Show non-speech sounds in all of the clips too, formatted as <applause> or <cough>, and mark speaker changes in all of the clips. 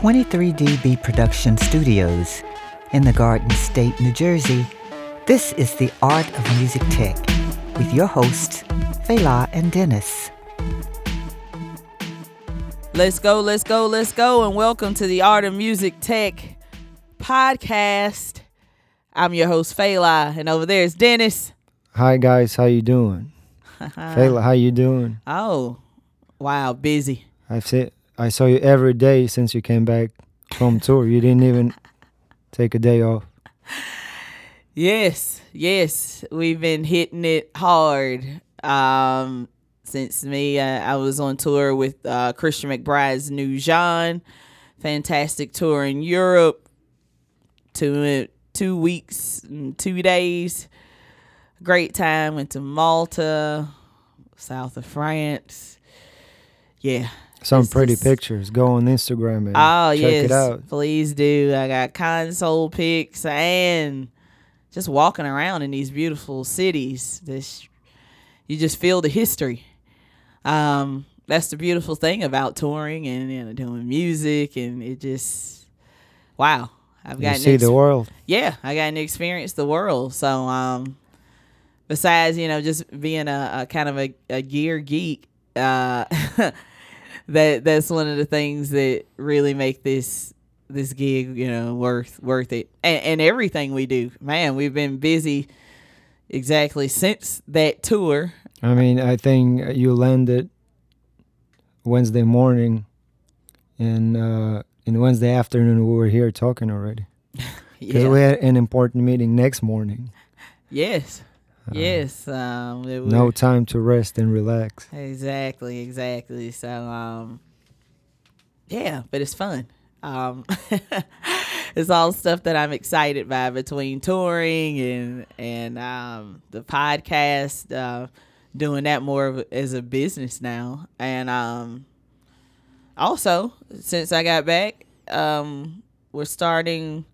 Speaker 1: 23DB Production Studios in the Garden State, New Jersey, this is the Art of Music Tech with your hosts, Fela and Denis.
Speaker 2: Let's go, let's go, let's go, and welcome to the Art of Music Tech podcast. I'm your host, Fela, and over there is Denis.
Speaker 3: Hi guys, how you doing? <laughs> Fela, how you doing?
Speaker 2: Oh, wow, busy.
Speaker 3: I've seen I saw you every day since you came back from tour. You didn't even <laughs> take a day off.
Speaker 2: Yes, yes, we've been hitting it hard. Um, since me, uh, I was on tour with uh, Christian McBride's New Jawn. Fantastic tour in Europe. Two two weeks, and two days. Great time. Went to Malta, south of France. Yeah,
Speaker 3: Some
Speaker 2: It's
Speaker 3: pretty
Speaker 2: just-
Speaker 3: pictures. Go on Instagram and
Speaker 2: Oh
Speaker 3: check
Speaker 2: yes,
Speaker 3: it out.
Speaker 2: please do. I got console pics and just walking around in these beautiful cities. This you just feel the history. Um, that's the beautiful thing about touring and you know doing music, and it just wow. I've gotten
Speaker 3: see the world.
Speaker 2: yeah, I got to experience the world. So, um, besides, you know, just being a, a kind of a, a gear geek, uh, <laughs> that that's one of the things that really make this this gig, you know, worth worth it. And, and everything we do, man, we've been busy exactly since that tour.
Speaker 3: I mean, I think you landed Wednesday morning, and uh, in Wednesday afternoon we were here talking already <laughs> because
Speaker 2: Yeah.
Speaker 3: we had an important meeting next morning.
Speaker 2: yes.
Speaker 3: Uh,
Speaker 2: Yes. Um,
Speaker 3: No time to rest and relax.
Speaker 2: Exactly, exactly. So um yeah, but it's fun. Um <laughs> it's all stuff that I'm excited by between touring and and um the podcast uh doing that more of as a business now. And um also, since I got back, um we're starting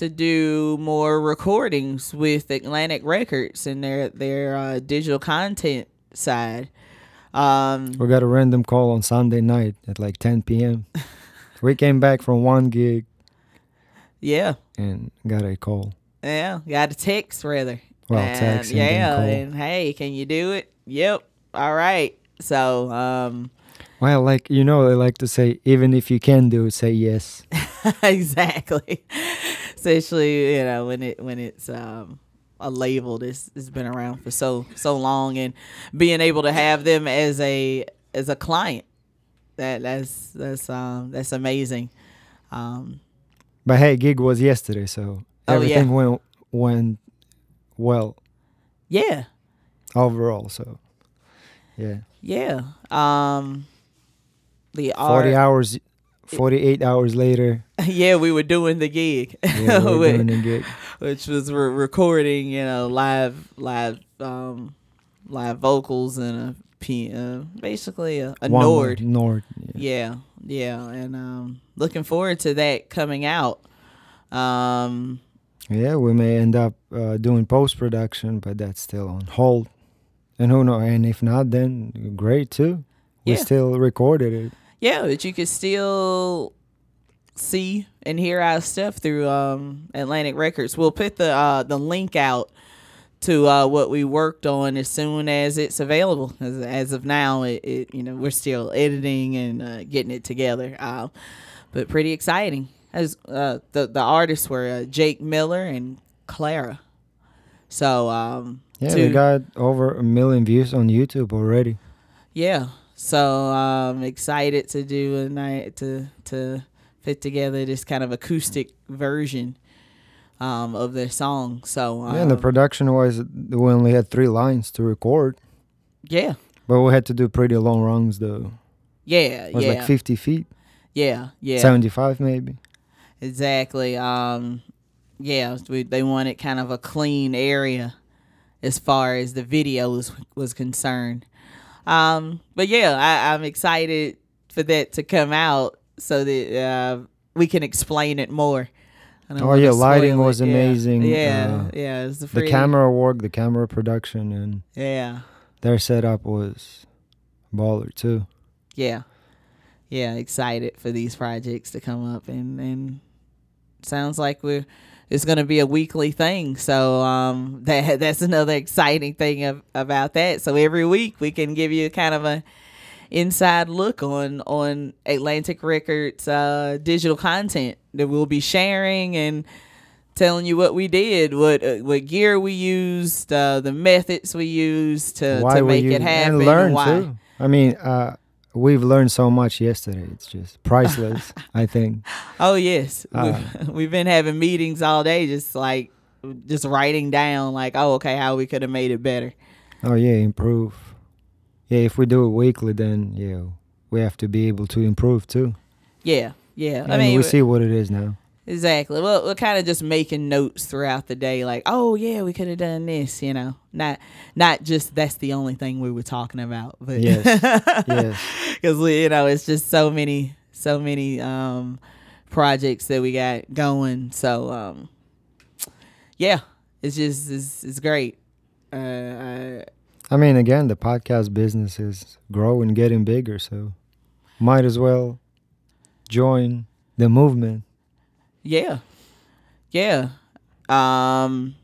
Speaker 2: to do more recordings with Atlantic Records and their their uh, digital content side. Um,
Speaker 3: We got a random call on Sunday night at like 10 p.m. <laughs> we came back from one gig
Speaker 2: yeah,
Speaker 3: and got a call.
Speaker 2: yeah, got a text rather.
Speaker 3: Well,
Speaker 2: And,
Speaker 3: text and
Speaker 2: yeah, and hey, can you do it? Yep. All right. So, um,
Speaker 3: Well, like you know, they like to say, even if you can do it, say yes. <laughs>
Speaker 2: exactly. Especially you know when it when it's um a label that's has been around for so so long and being able to have them as a as a client that that's that's um that's amazing. Um,
Speaker 3: But hey, gig was yesterday, so
Speaker 2: Oh, yeah.
Speaker 3: everything went went well
Speaker 2: yeah,
Speaker 3: overall. So yeah,
Speaker 2: yeah. Um, the
Speaker 3: forty
Speaker 2: art,
Speaker 3: hours, forty-eight hours later, <laughs>
Speaker 2: yeah, we were doing the gig,
Speaker 3: yeah, we're
Speaker 2: Which- <laughs>
Speaker 3: doing the gig.
Speaker 2: which was re- recording, you know, live, live, um, live vocals and a p, uh, basically a, a
Speaker 3: One
Speaker 2: Nord.
Speaker 3: Nord. Yeah.
Speaker 2: Yeah, yeah, and um, looking forward to that coming out. Um,
Speaker 3: Yeah, we may end up uh, doing post production, but that's still on hold. And who knows? And if not, then great too. We
Speaker 2: Yeah.
Speaker 3: still recorded it.
Speaker 2: Yeah, but you could still see and hear our stuff through um, Atlantic Records. We'll put the uh, the link out to uh, what we worked on as soon as it's available. As, as of now, it, it you know we're still editing and uh, getting it together. Uh, but pretty exciting. As uh, the the artists were uh, Jake Miller and Clara. So um,
Speaker 3: Yeah, we got over a million views on YouTube already.
Speaker 2: Yeah. So um excited to do a night to to fit together this kind of acoustic version um of their song. So um,
Speaker 3: yeah, and the production was we only had three lines to record,
Speaker 2: yeah.
Speaker 3: but we had to do pretty long runs though.
Speaker 2: Yeah,
Speaker 3: It was
Speaker 2: yeah.
Speaker 3: like 50 feet,
Speaker 2: yeah, yeah.
Speaker 3: 75 maybe.
Speaker 2: Exactly. Um yeah, we, they wanted kind of a clean area as far as the video was, was concerned. Um but yeah, I, I'm excited for that to come out so that uh, we can explain it more.
Speaker 3: Oh, yeah, lighting was
Speaker 2: Yeah.
Speaker 3: amazing.
Speaker 2: Yeah,
Speaker 3: Uh,
Speaker 2: yeah. It's the,
Speaker 3: The camera work, the camera production, and
Speaker 2: Yeah,
Speaker 3: their setup was baller too.
Speaker 2: yeah, yeah, excited for these projects to come up and and sounds like we're it's going to be a weekly thing. So um, that <laughs> that's another exciting thing of, about that. So every week we can give you kind of a inside look on on Atlantic Records uh, digital content that we'll be sharing and telling you what we did, what uh, what gear we used, uh, the methods we used to,
Speaker 3: Why
Speaker 2: to make it happen,
Speaker 3: and learn
Speaker 2: why.
Speaker 3: too. I mean, uh, we've learned so much yesterday. It's just priceless. <laughs> I think.
Speaker 2: Oh yes,
Speaker 3: Uh,
Speaker 2: we've, <laughs> we've been having meetings all day, just like just writing down, like, oh, okay, how we could have made it better.
Speaker 3: Oh yeah, improve. Yeah, if we do it weekly, then yeah, we have to be able to improve too.
Speaker 2: Yeah, yeah.
Speaker 3: And
Speaker 2: I mean,
Speaker 3: we see what it is now.
Speaker 2: Exactly. Well, we're kind of just making notes throughout the day, like, oh yeah, we could have done this. You know, not not just that's the only thing we were talking about, but
Speaker 3: Yes, yes. <laughs>
Speaker 2: because you know it's just so many so many um projects that we got going so um yeah it's just it's, it's great uh I,
Speaker 3: I mean, again, the podcast business is growing, getting bigger, so might as well join the movement.
Speaker 2: Yeah. Yeah. Um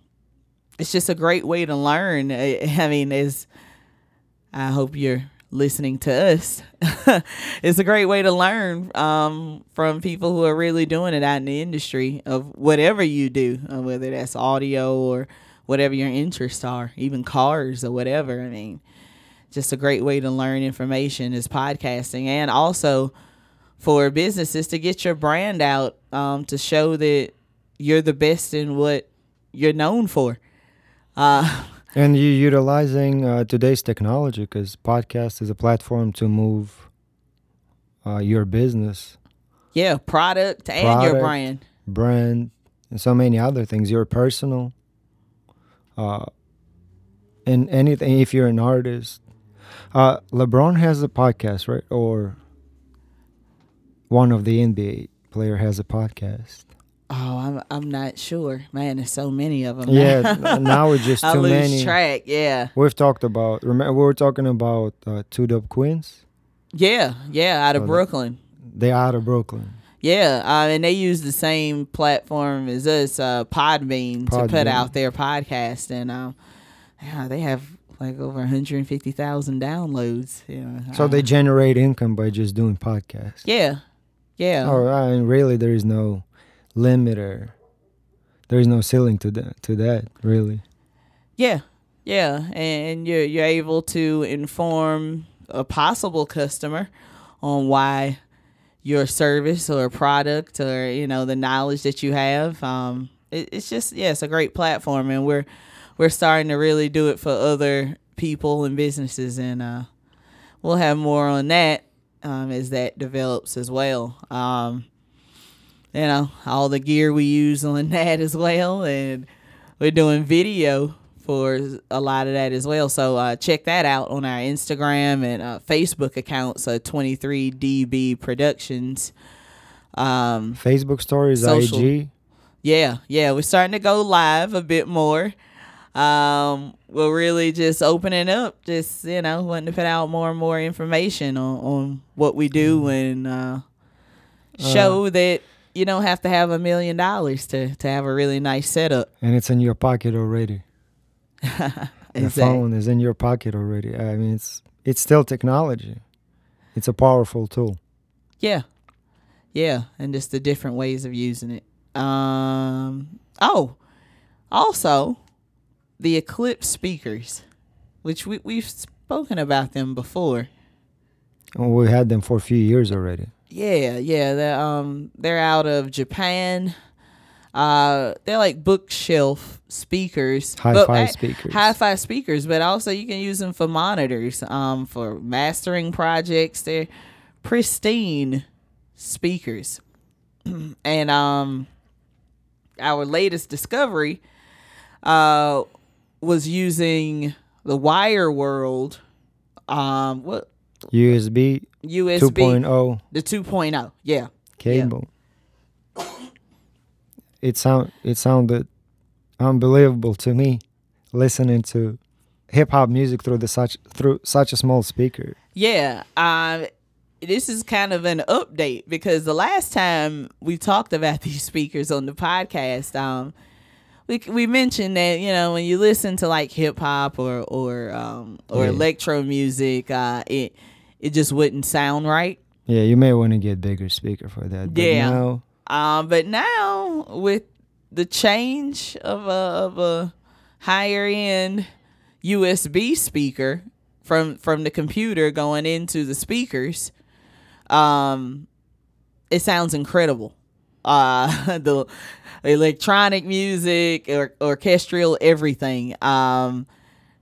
Speaker 2: it's just a great way to learn. I, I mean is i hope you're listening to us. <laughs> It's a great way to learn um, from people who are really doing it out in the industry of whatever you do uh, whether that's audio or whatever your interests are even cars or whatever. I mean just a great way to learn information is podcasting and also for businesses to get your brand out um, to show that you're the best in what you're known for uh, <laughs>
Speaker 3: And you're utilizing uh, today's technology because podcast is a platform to move uh, your business,
Speaker 2: yeah product and your brand
Speaker 3: brand, and so many other things. Your personal, uh, and anything. If you're an artist, uh, LeBron has a podcast, right? Or one of the NBA player has a podcast.
Speaker 2: Oh, I'm I'm not sure, man. There's so many of them.
Speaker 3: Yeah, <laughs> now it's just too I
Speaker 2: lose
Speaker 3: many.
Speaker 2: track. Yeah,
Speaker 3: We've talked about. Remember, we were talking about uh, Two Dope Queens.
Speaker 2: yeah, yeah. Out of
Speaker 3: that-
Speaker 2: Brooklyn.
Speaker 3: They out of Brooklyn.
Speaker 2: Yeah, uh, and they use the same platform as us, uh, Podbean, to put out their podcast, and um, yeah, they have like over 150,000 downloads. You know,
Speaker 3: So they generate income by just doing podcasts.
Speaker 2: yeah, yeah,
Speaker 3: Oh, I mean, really, there is no limit or there is no ceiling to that. To that, really.
Speaker 2: Yeah, yeah, and you're you're able to inform a possible customer on why your service or product or you know the knowledge that you have. Um, it, it's just yeah, it's a great platform, and we're we're starting to really do it for other people and businesses, and uh, we'll have more on that um, as that develops as well. Um, you know all the gear we use on <laughs> that as well, and we're doing video for a lot of that as well. So uh, check that out on our Instagram and uh, Facebook accounts. Uh, 23DB Productions. Um,
Speaker 3: Facebook stories,
Speaker 2: Social.
Speaker 3: IG.
Speaker 2: yeah, yeah, we're starting to go live a bit more. Um, we're really just opening up, just you know, wanting to put out more and more information on, on what we do and uh, show that you don't have to have a million dollars to to have a really nice setup.
Speaker 3: and it's in your pocket already. <laughs> The phone is in your pocket already. I mean, it's it's still technology. It's a powerful tool.
Speaker 2: Yeah. Yeah, and just the different ways of using it. Um oh, also the Eclipse speakers, which we we've spoken about them before.
Speaker 3: And we had them for a few years already.
Speaker 2: Yeah, yeah, they're um they're out of Japan. Uh they're like bookshelf speakers. but
Speaker 3: Hi-fi
Speaker 2: a-
Speaker 3: speakers.
Speaker 2: Hi-fi speakers, but also you can use them for monitors, um for mastering projects. They're pristine speakers. <clears throat> and um our latest discovery uh was using the Wireworld um what
Speaker 3: USB
Speaker 2: USB
Speaker 3: 2.0
Speaker 2: the 2.0. Yeah.
Speaker 3: cable. It sound it sounded unbelievable to me listening to hip hop music through the such through such a small speaker.
Speaker 2: Yeah. Um this is kind of an update because the last time we talked about <laughs> these speakers on the podcast, um, we we mentioned that you know when you listen to like hip hop or or um or
Speaker 3: Yeah.
Speaker 2: electro music, uh, it it just wouldn't sound right.
Speaker 3: Yeah, you may want to get bigger speaker for that. But
Speaker 2: Yeah.
Speaker 3: Now,
Speaker 2: Um, but now with the change of a of a higher end USB speaker from from the computer going into the speakers, um, it sounds incredible. Uh, <laughs> the electronic music or orchestral everything. Um,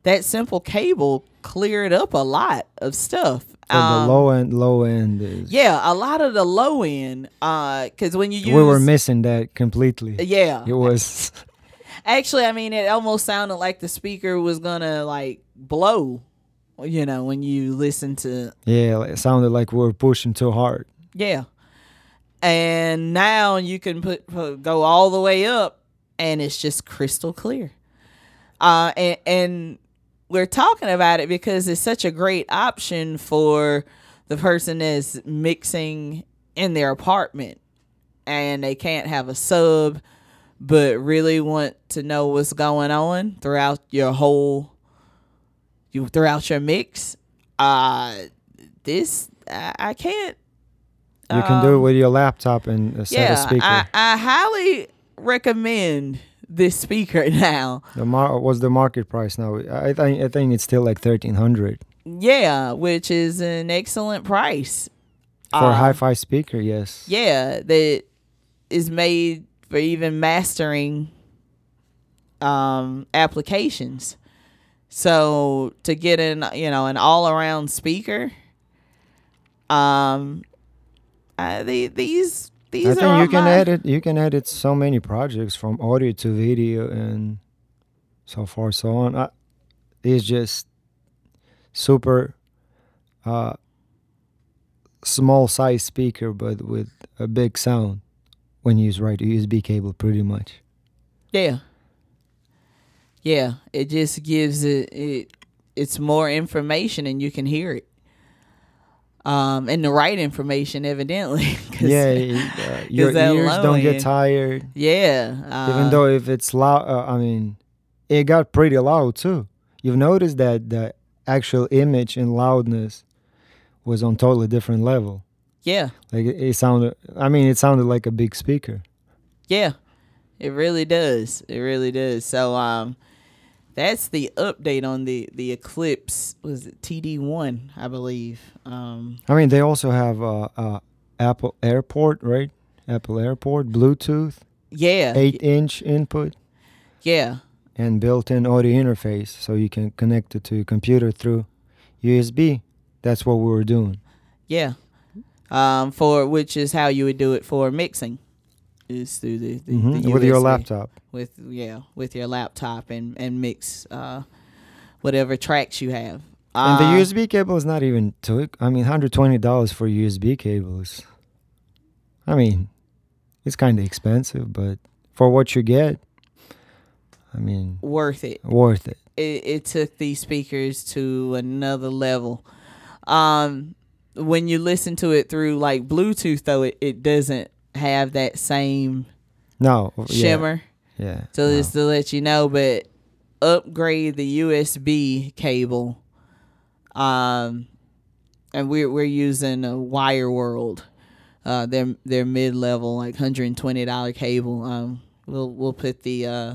Speaker 2: that simple cable cleared up a lot of stuff.
Speaker 3: for
Speaker 2: Um,
Speaker 3: the low end, low end is.
Speaker 2: yeah, a lot of the low end. Uh, because when you use
Speaker 3: we were missing that completely.
Speaker 2: yeah,
Speaker 3: It was. <laughs>
Speaker 2: actually, I mean, it almost sounded like the speaker was gonna like blow. You know, when you listen to
Speaker 3: Yeah, it sounded like we were pushing too hard.
Speaker 2: yeah, and now you can put, put go all the way up, and it's just crystal clear. Uh, and and we're talking about it because it's such a great option for the person that's mixing in their apartment and they can't have a sub but really want to know what's going on throughout your whole you throughout your mix uh this i, I can't
Speaker 3: You can do it
Speaker 2: um,
Speaker 3: with your laptop and a set of
Speaker 2: yeah
Speaker 3: speaker.
Speaker 2: I, I highly recommend this speaker <laughs> now
Speaker 3: the mar- what's the market price now? I think I think it's still like thirteen hundred
Speaker 2: yeah which is an excellent price
Speaker 3: for
Speaker 2: Um,
Speaker 3: a hi-fi speaker. Yes.
Speaker 2: yeah that is made for even mastering um applications so to get an you know an all-around speaker um uh, the, these these
Speaker 3: I
Speaker 2: are
Speaker 3: think you can
Speaker 2: my-
Speaker 3: edit. You can edit so many projects from audio to video and so far so on. I, it's just super uh, small size speaker, but with a big sound when you use right USB cable, pretty much.
Speaker 2: Yeah. Yeah, it just gives it it it's more information and you can hear it. Um, and the right information, evidently. <laughs> 'cause-
Speaker 3: Yeah, uh, <laughs> your ears
Speaker 2: low
Speaker 3: don't get tired.
Speaker 2: yeah. Uh,
Speaker 3: even though if it's loud uh, i mean it got pretty loud too you've noticed that the actual image and loudness was on totally different level
Speaker 2: yeah,
Speaker 3: like it, it sounded i mean it sounded like a big speaker
Speaker 2: yeah, it really does. It really does. So, um, that's the update on the the Eclipse. Was it TD one? I believe. Um,
Speaker 3: i mean they also have uh, uh apple airport right apple airport bluetooth
Speaker 2: yeah,
Speaker 3: 8 inch input
Speaker 2: yeah,
Speaker 3: and built-in audio interface so you can connect it to your computer through usb that's what we were doing
Speaker 2: yeah. Um, for which is how you would do it for mixing. Is through the, the,
Speaker 3: Mhm,
Speaker 2: the
Speaker 3: with your laptop
Speaker 2: with yeah with your laptop and and mix uh whatever tracks you have
Speaker 3: And the
Speaker 2: Uh,
Speaker 3: USB cable is not even too. I mean, hundred twenty dollars for USB cables. I mean, it's kind of expensive, but for what you get, I mean,
Speaker 2: worth it.
Speaker 3: worth it.
Speaker 2: it it took these speakers to another level um when you listen to it through like bluetooth though it, it doesn't have that same
Speaker 3: No,
Speaker 2: shimmer
Speaker 3: Yeah.
Speaker 2: so
Speaker 3: no.
Speaker 2: just to let you know but upgrade the usb cable um and we're we're using a wire world uh their their mid-level like $120 cable um we'll we'll put the uh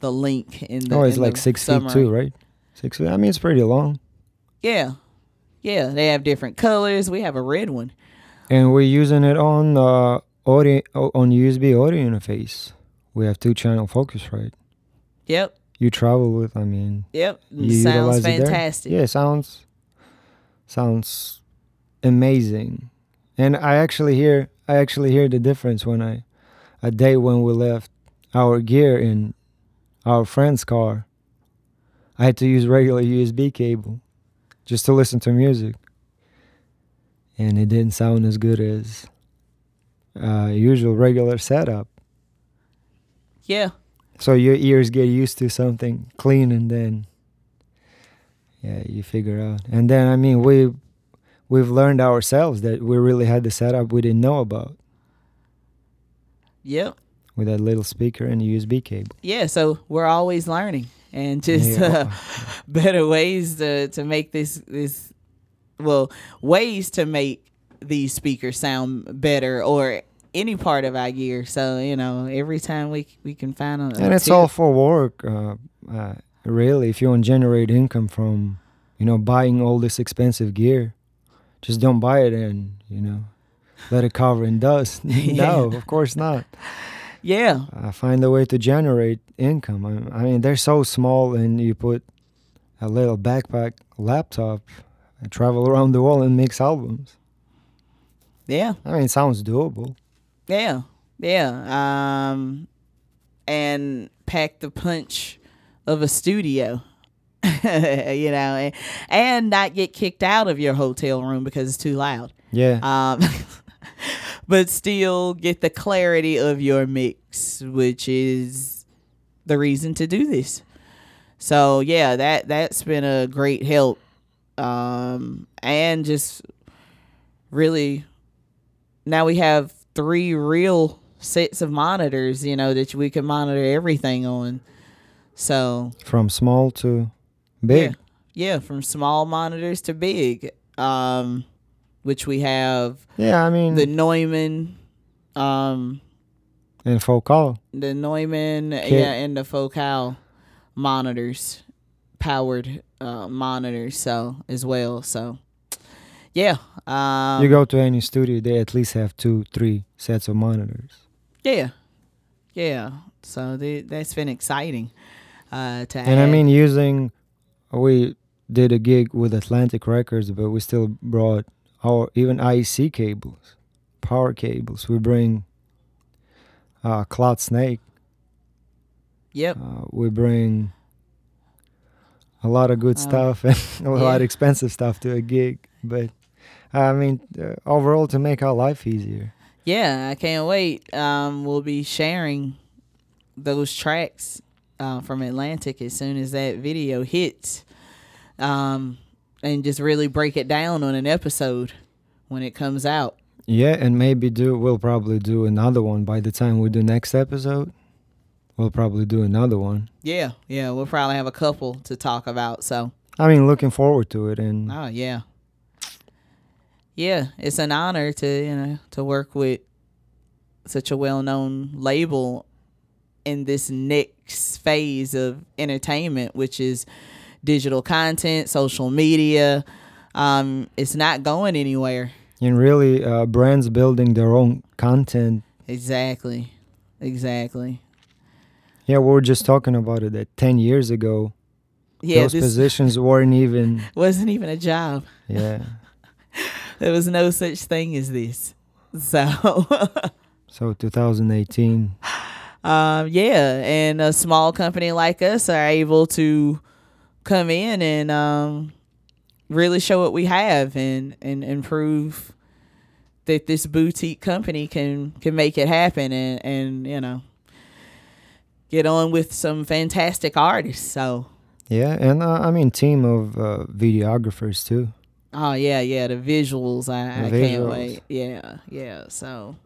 Speaker 2: the link in the
Speaker 3: oh, it's like six
Speaker 2: summary.
Speaker 3: feet too, right? Six feet. I mean, it's pretty long.
Speaker 2: yeah yeah they have different colors we have a red one
Speaker 3: And we're using it on uh, audio on USB audio interface. We have two channel focus, right?
Speaker 2: yep
Speaker 3: You travel with. I mean,
Speaker 2: yep sounds
Speaker 3: utilize it there?
Speaker 2: fantastic
Speaker 3: Yeah, sounds sounds amazing. And I actually hear I actually hear the difference when I a day when we left our gear in our friend's car. I had to use regular USB cable just to listen to music. And it didn't sound as good as uh, usual regular setup.
Speaker 2: yeah
Speaker 3: So your ears get used to something clean and then yeah, you figure out. And then I mean we we've learned ourselves that we really had the setup we didn't know about
Speaker 2: Yep.
Speaker 3: with that little speaker and USB cable.
Speaker 2: Yeah. So we're always learning and just
Speaker 3: Yeah.
Speaker 2: uh, <laughs> better ways to to make this this well ways to make these speakers sound better or any part of our gear. So you know, every time we we can find a,
Speaker 3: and
Speaker 2: a
Speaker 3: it's
Speaker 2: tip.
Speaker 3: all for work. Uh, uh, really, if you want to generate income from, you know, buying all this expensive gear, just don't buy it and you know, let it cover in dust. <laughs> <laughs> no, of course not.
Speaker 2: yeah.
Speaker 3: uh, find a way to generate income. I, I mean, they're so small, and you put a little backpack laptop and travel around the world and mix albums.
Speaker 2: Yeah.
Speaker 3: I mean, it sounds doable.
Speaker 2: Yeah, yeah. Um, and pack the punch of a studio, <laughs> you know, and, and not get kicked out of your hotel room because it's too loud.
Speaker 3: Yeah,
Speaker 2: Um, <laughs> but still get the clarity of your mix, which is the reason to do this. So yeah, that that's been a great help, um, and just really now we have three real sets of monitors, you know, that we can monitor everything on. So
Speaker 3: from small to big.
Speaker 2: yeah, yeah, from small monitors to big, um, which we have
Speaker 3: Yeah, I mean,
Speaker 2: the Neumann, um,
Speaker 3: in focal.
Speaker 2: the Neumann,
Speaker 3: Okay.
Speaker 2: yeah, and the Focal monitors, powered uh, monitors, so as well. So, yeah, um,
Speaker 3: you go to any studio, they at least have two, three sets of monitors.
Speaker 2: yeah, yeah. So the, that's been exciting. Uh, to
Speaker 3: And I mean, using, we did a gig with Atlantic Records, but we still brought our even IEC cables, power cables. We bring uh, Cloud Snake.
Speaker 2: yep,
Speaker 3: Uh, we bring a lot of good
Speaker 2: Um,
Speaker 3: stuff <laughs> and a lot of expensive stuff to a gig, but I mean, uh, overall to make our life easier.
Speaker 2: yeah. I can't wait. Um, we'll be sharing those tracks uh, from Atlantic as soon as that video hits, um, and just really break it down on an episode when it comes out.
Speaker 3: Yeah, and maybe do we'll probably do another one by the time we do next episode. We'll probably do another one.
Speaker 2: Yeah, yeah, we'll probably have a couple to talk about. So,
Speaker 3: I mean, looking forward to it, and
Speaker 2: oh yeah, yeah, it's an honor to you know to work with such a well-known label in this next phase of entertainment, which is digital content, social media. Um, it's not going anywhere.
Speaker 3: and really, uh, brands building their own content.
Speaker 2: Exactly, exactly.
Speaker 3: Yeah, we were just talking about it. That ten years ago,
Speaker 2: Yeah,
Speaker 3: those positions weren't even. <laughs>
Speaker 2: wasn't even a job.
Speaker 3: Yeah. <laughs>
Speaker 2: There was no such thing as this. So. <laughs>
Speaker 3: So 2018.
Speaker 2: um, yeah, and a small company like us are able to come in and um, really show what we have and, and, and prove that this boutique company can, can make it happen and, and, you know, get on with some fantastic artists. So,
Speaker 3: Yeah, and uh, I mean, team of uh, videographers too.
Speaker 2: Oh, yeah, yeah, the visuals, I, I
Speaker 3: The
Speaker 2: can't wait. Yeah, yeah, so,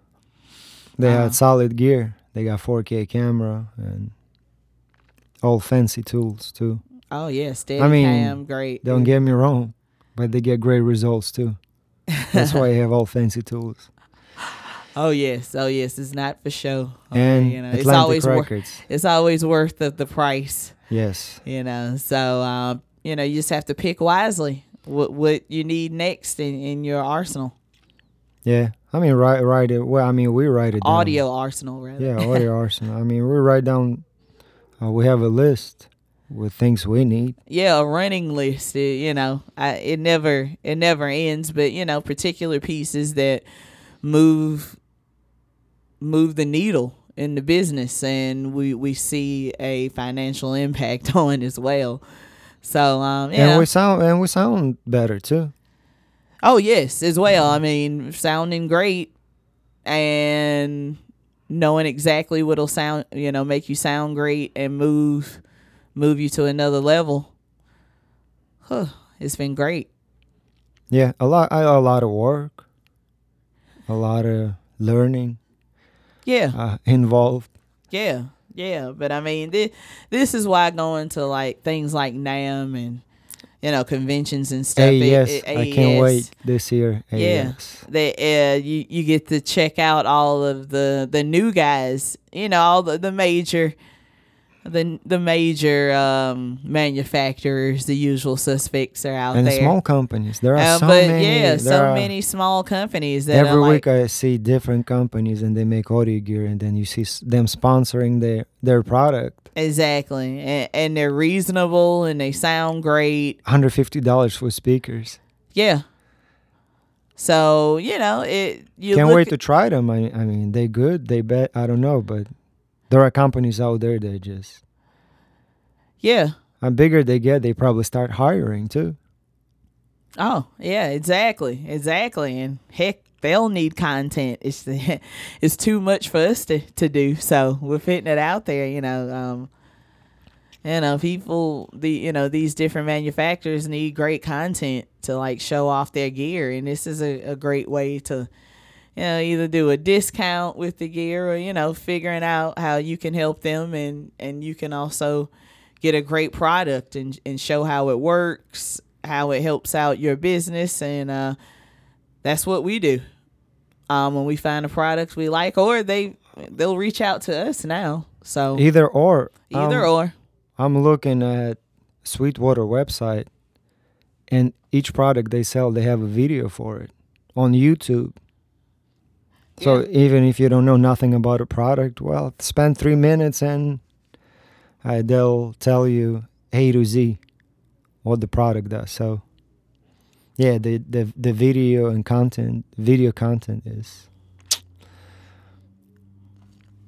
Speaker 3: They
Speaker 2: Uh-huh.
Speaker 3: had solid gear. They got 4K camera and all fancy tools too.
Speaker 2: oh, yeah, steady
Speaker 3: I mean,
Speaker 2: cam, great.
Speaker 3: Don't get me wrong, but they get great results too. That's why <laughs> you have all fancy tools.
Speaker 2: Oh yes, oh yes, it's not for show.
Speaker 3: And
Speaker 2: you know,
Speaker 3: Atlantic
Speaker 2: it's always
Speaker 3: Records.
Speaker 2: it's always worth the, the price.
Speaker 3: yes.
Speaker 2: You know, so um, you know, you just have to pick wisely what what you need next in, in your arsenal,
Speaker 3: Yeah. I mean, write write it. Well, I mean, we write it down.
Speaker 2: audio arsenal rather.
Speaker 3: Yeah, audio <laughs> arsenal. I mean, we write down. Uh, we have a list with things we need.
Speaker 2: yeah, a running list. It, you know, I, it never it never ends, but you know, particular pieces that move move the needle in the business, and we we see a financial impact <laughs> on as well. So um, yeah.
Speaker 3: And we sound and we sound better too.
Speaker 2: Oh yes, as well. I mean, sounding great and knowing exactly what'll sound, you know, make you sound great and move move you to another level. Huh, it's been great.
Speaker 3: Yeah, a lot. A lot of work, a lot of learning
Speaker 2: Yeah.
Speaker 3: uh, involved.
Speaker 2: Yeah, yeah, but I mean, this this is why going to like things like NAMM and you know conventions and stuff. it-
Speaker 3: AES,
Speaker 2: it-
Speaker 3: I can't wait this year.
Speaker 2: Yeah.
Speaker 3: AES.
Speaker 2: That uh, you you get to check out all of the the new guys. You know, all the the major. The, the major um, manufacturers, the usual suspects are out there.
Speaker 3: and small companies. There are
Speaker 2: Uh,
Speaker 3: so
Speaker 2: but
Speaker 3: many.
Speaker 2: yeah, so many small companies that
Speaker 3: Every
Speaker 2: are like,
Speaker 3: week I see different companies and they make audio gear, and then you see them sponsoring their their product.
Speaker 2: exactly, and, and they're reasonable and they sound great.
Speaker 3: Hundred fifty dollars for speakers.
Speaker 2: Yeah. So you know it. You
Speaker 3: Can't wait to try them. I, I mean, they good. They bet. I don't know, but there are companies out there that just.
Speaker 2: Yeah.
Speaker 3: And bigger they get, they probably start hiring too.
Speaker 2: Oh yeah. Exactly. Exactly. And heck, they'll need content. It's <laughs> it's too much for us to, to do. So we're fitting it out there. You know. Um. You know, people the you know these different manufacturers need great content to like show off their gear, and this is a, a great way to you know either do a discount with the gear or you know figuring out how you can help them and and you can also get a great product and and show how it works how it helps out your business and uh that's what we do um when we find a product we like or they they'll reach out to us now so
Speaker 3: Either or.
Speaker 2: either
Speaker 3: um,
Speaker 2: or
Speaker 3: I'm looking at Sweetwater website, and each product they sell, they have a video for it on YouTube. So
Speaker 2: Yeah.
Speaker 3: even if you don't know nothing about a product, well, spend three minutes and uh, they'll tell you A to Z what the product does. So yeah, the the the video and content, video content is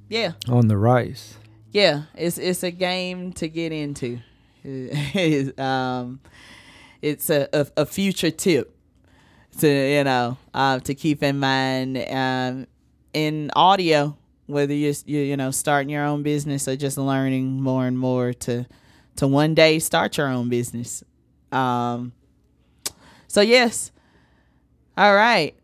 Speaker 2: yeah
Speaker 3: on the rise.
Speaker 2: yeah it's it's a game to get into <laughs> It's, um it's a, a, a future tip to you know uh, to keep in mind um, in audio whether you're you, you know starting your own business or just learning more and more to to one day start your own business. Um so yes. All right.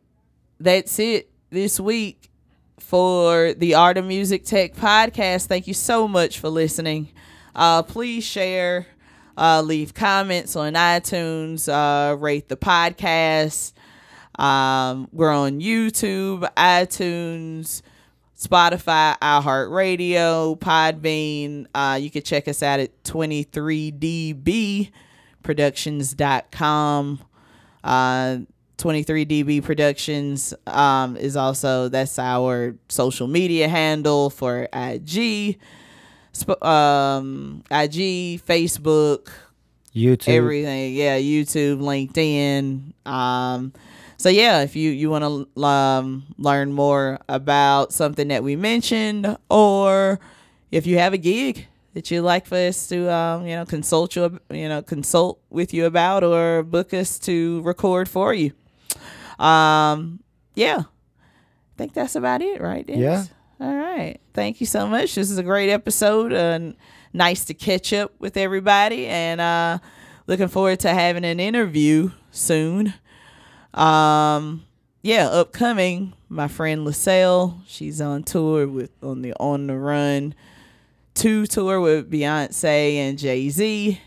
Speaker 2: That's it this week for the art of music tech podcast. Thank you so much for listening. Uh please share uh leave comments on itunes uh rate the podcast um we're on youtube itunes Spotify, iHeartRadio, Podbean. Uh, you can check us out at 23dbproductions.com. Uh, 23db productions um, is also that's our social media handle for IG, um, IG, Facebook,
Speaker 3: YouTube.
Speaker 2: everything. Yeah, YouTube, LinkedIn. Um, so yeah, if you you want to um, learn more about something that we mentioned, or if you have a gig that you'd like for us to um, you know consult you you know consult with you about, or book us to record for you. Um, yeah, I think that's about it, right? Denis?
Speaker 3: Yeah.
Speaker 2: All right. Thank you so much. This is a great episode. and nice to catch up with everybody, and uh, looking forward to having an interview soon. Um, yeah, upcoming, my friend LaSalle, she's on tour with on the On the Run two tour with Beyonce and Jay Z.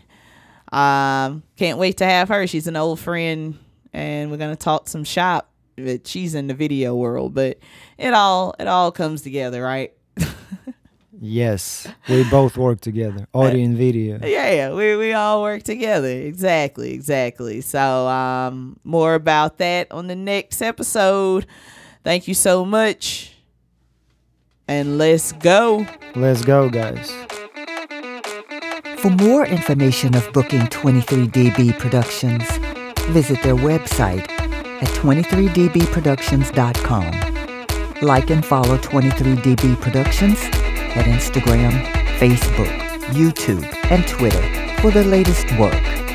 Speaker 2: Um, can't wait to have her. She's an old friend, and we're gonna talk some shop. But she's in the video world, but it all it all comes together, right?
Speaker 3: Yes, we both work together, <laughs> audio and video.
Speaker 2: Yeah, yeah, we we all work together. Exactly, exactly. So um more about that on the next episode. Thank you so much. And let's go.
Speaker 3: Let's go, guys.
Speaker 1: For more information of booking 23DB Productions, visit their website at 23dbproductions.com. Like and follow 23DB Productions at Instagram, Facebook, YouTube, and Twitter for the latest work.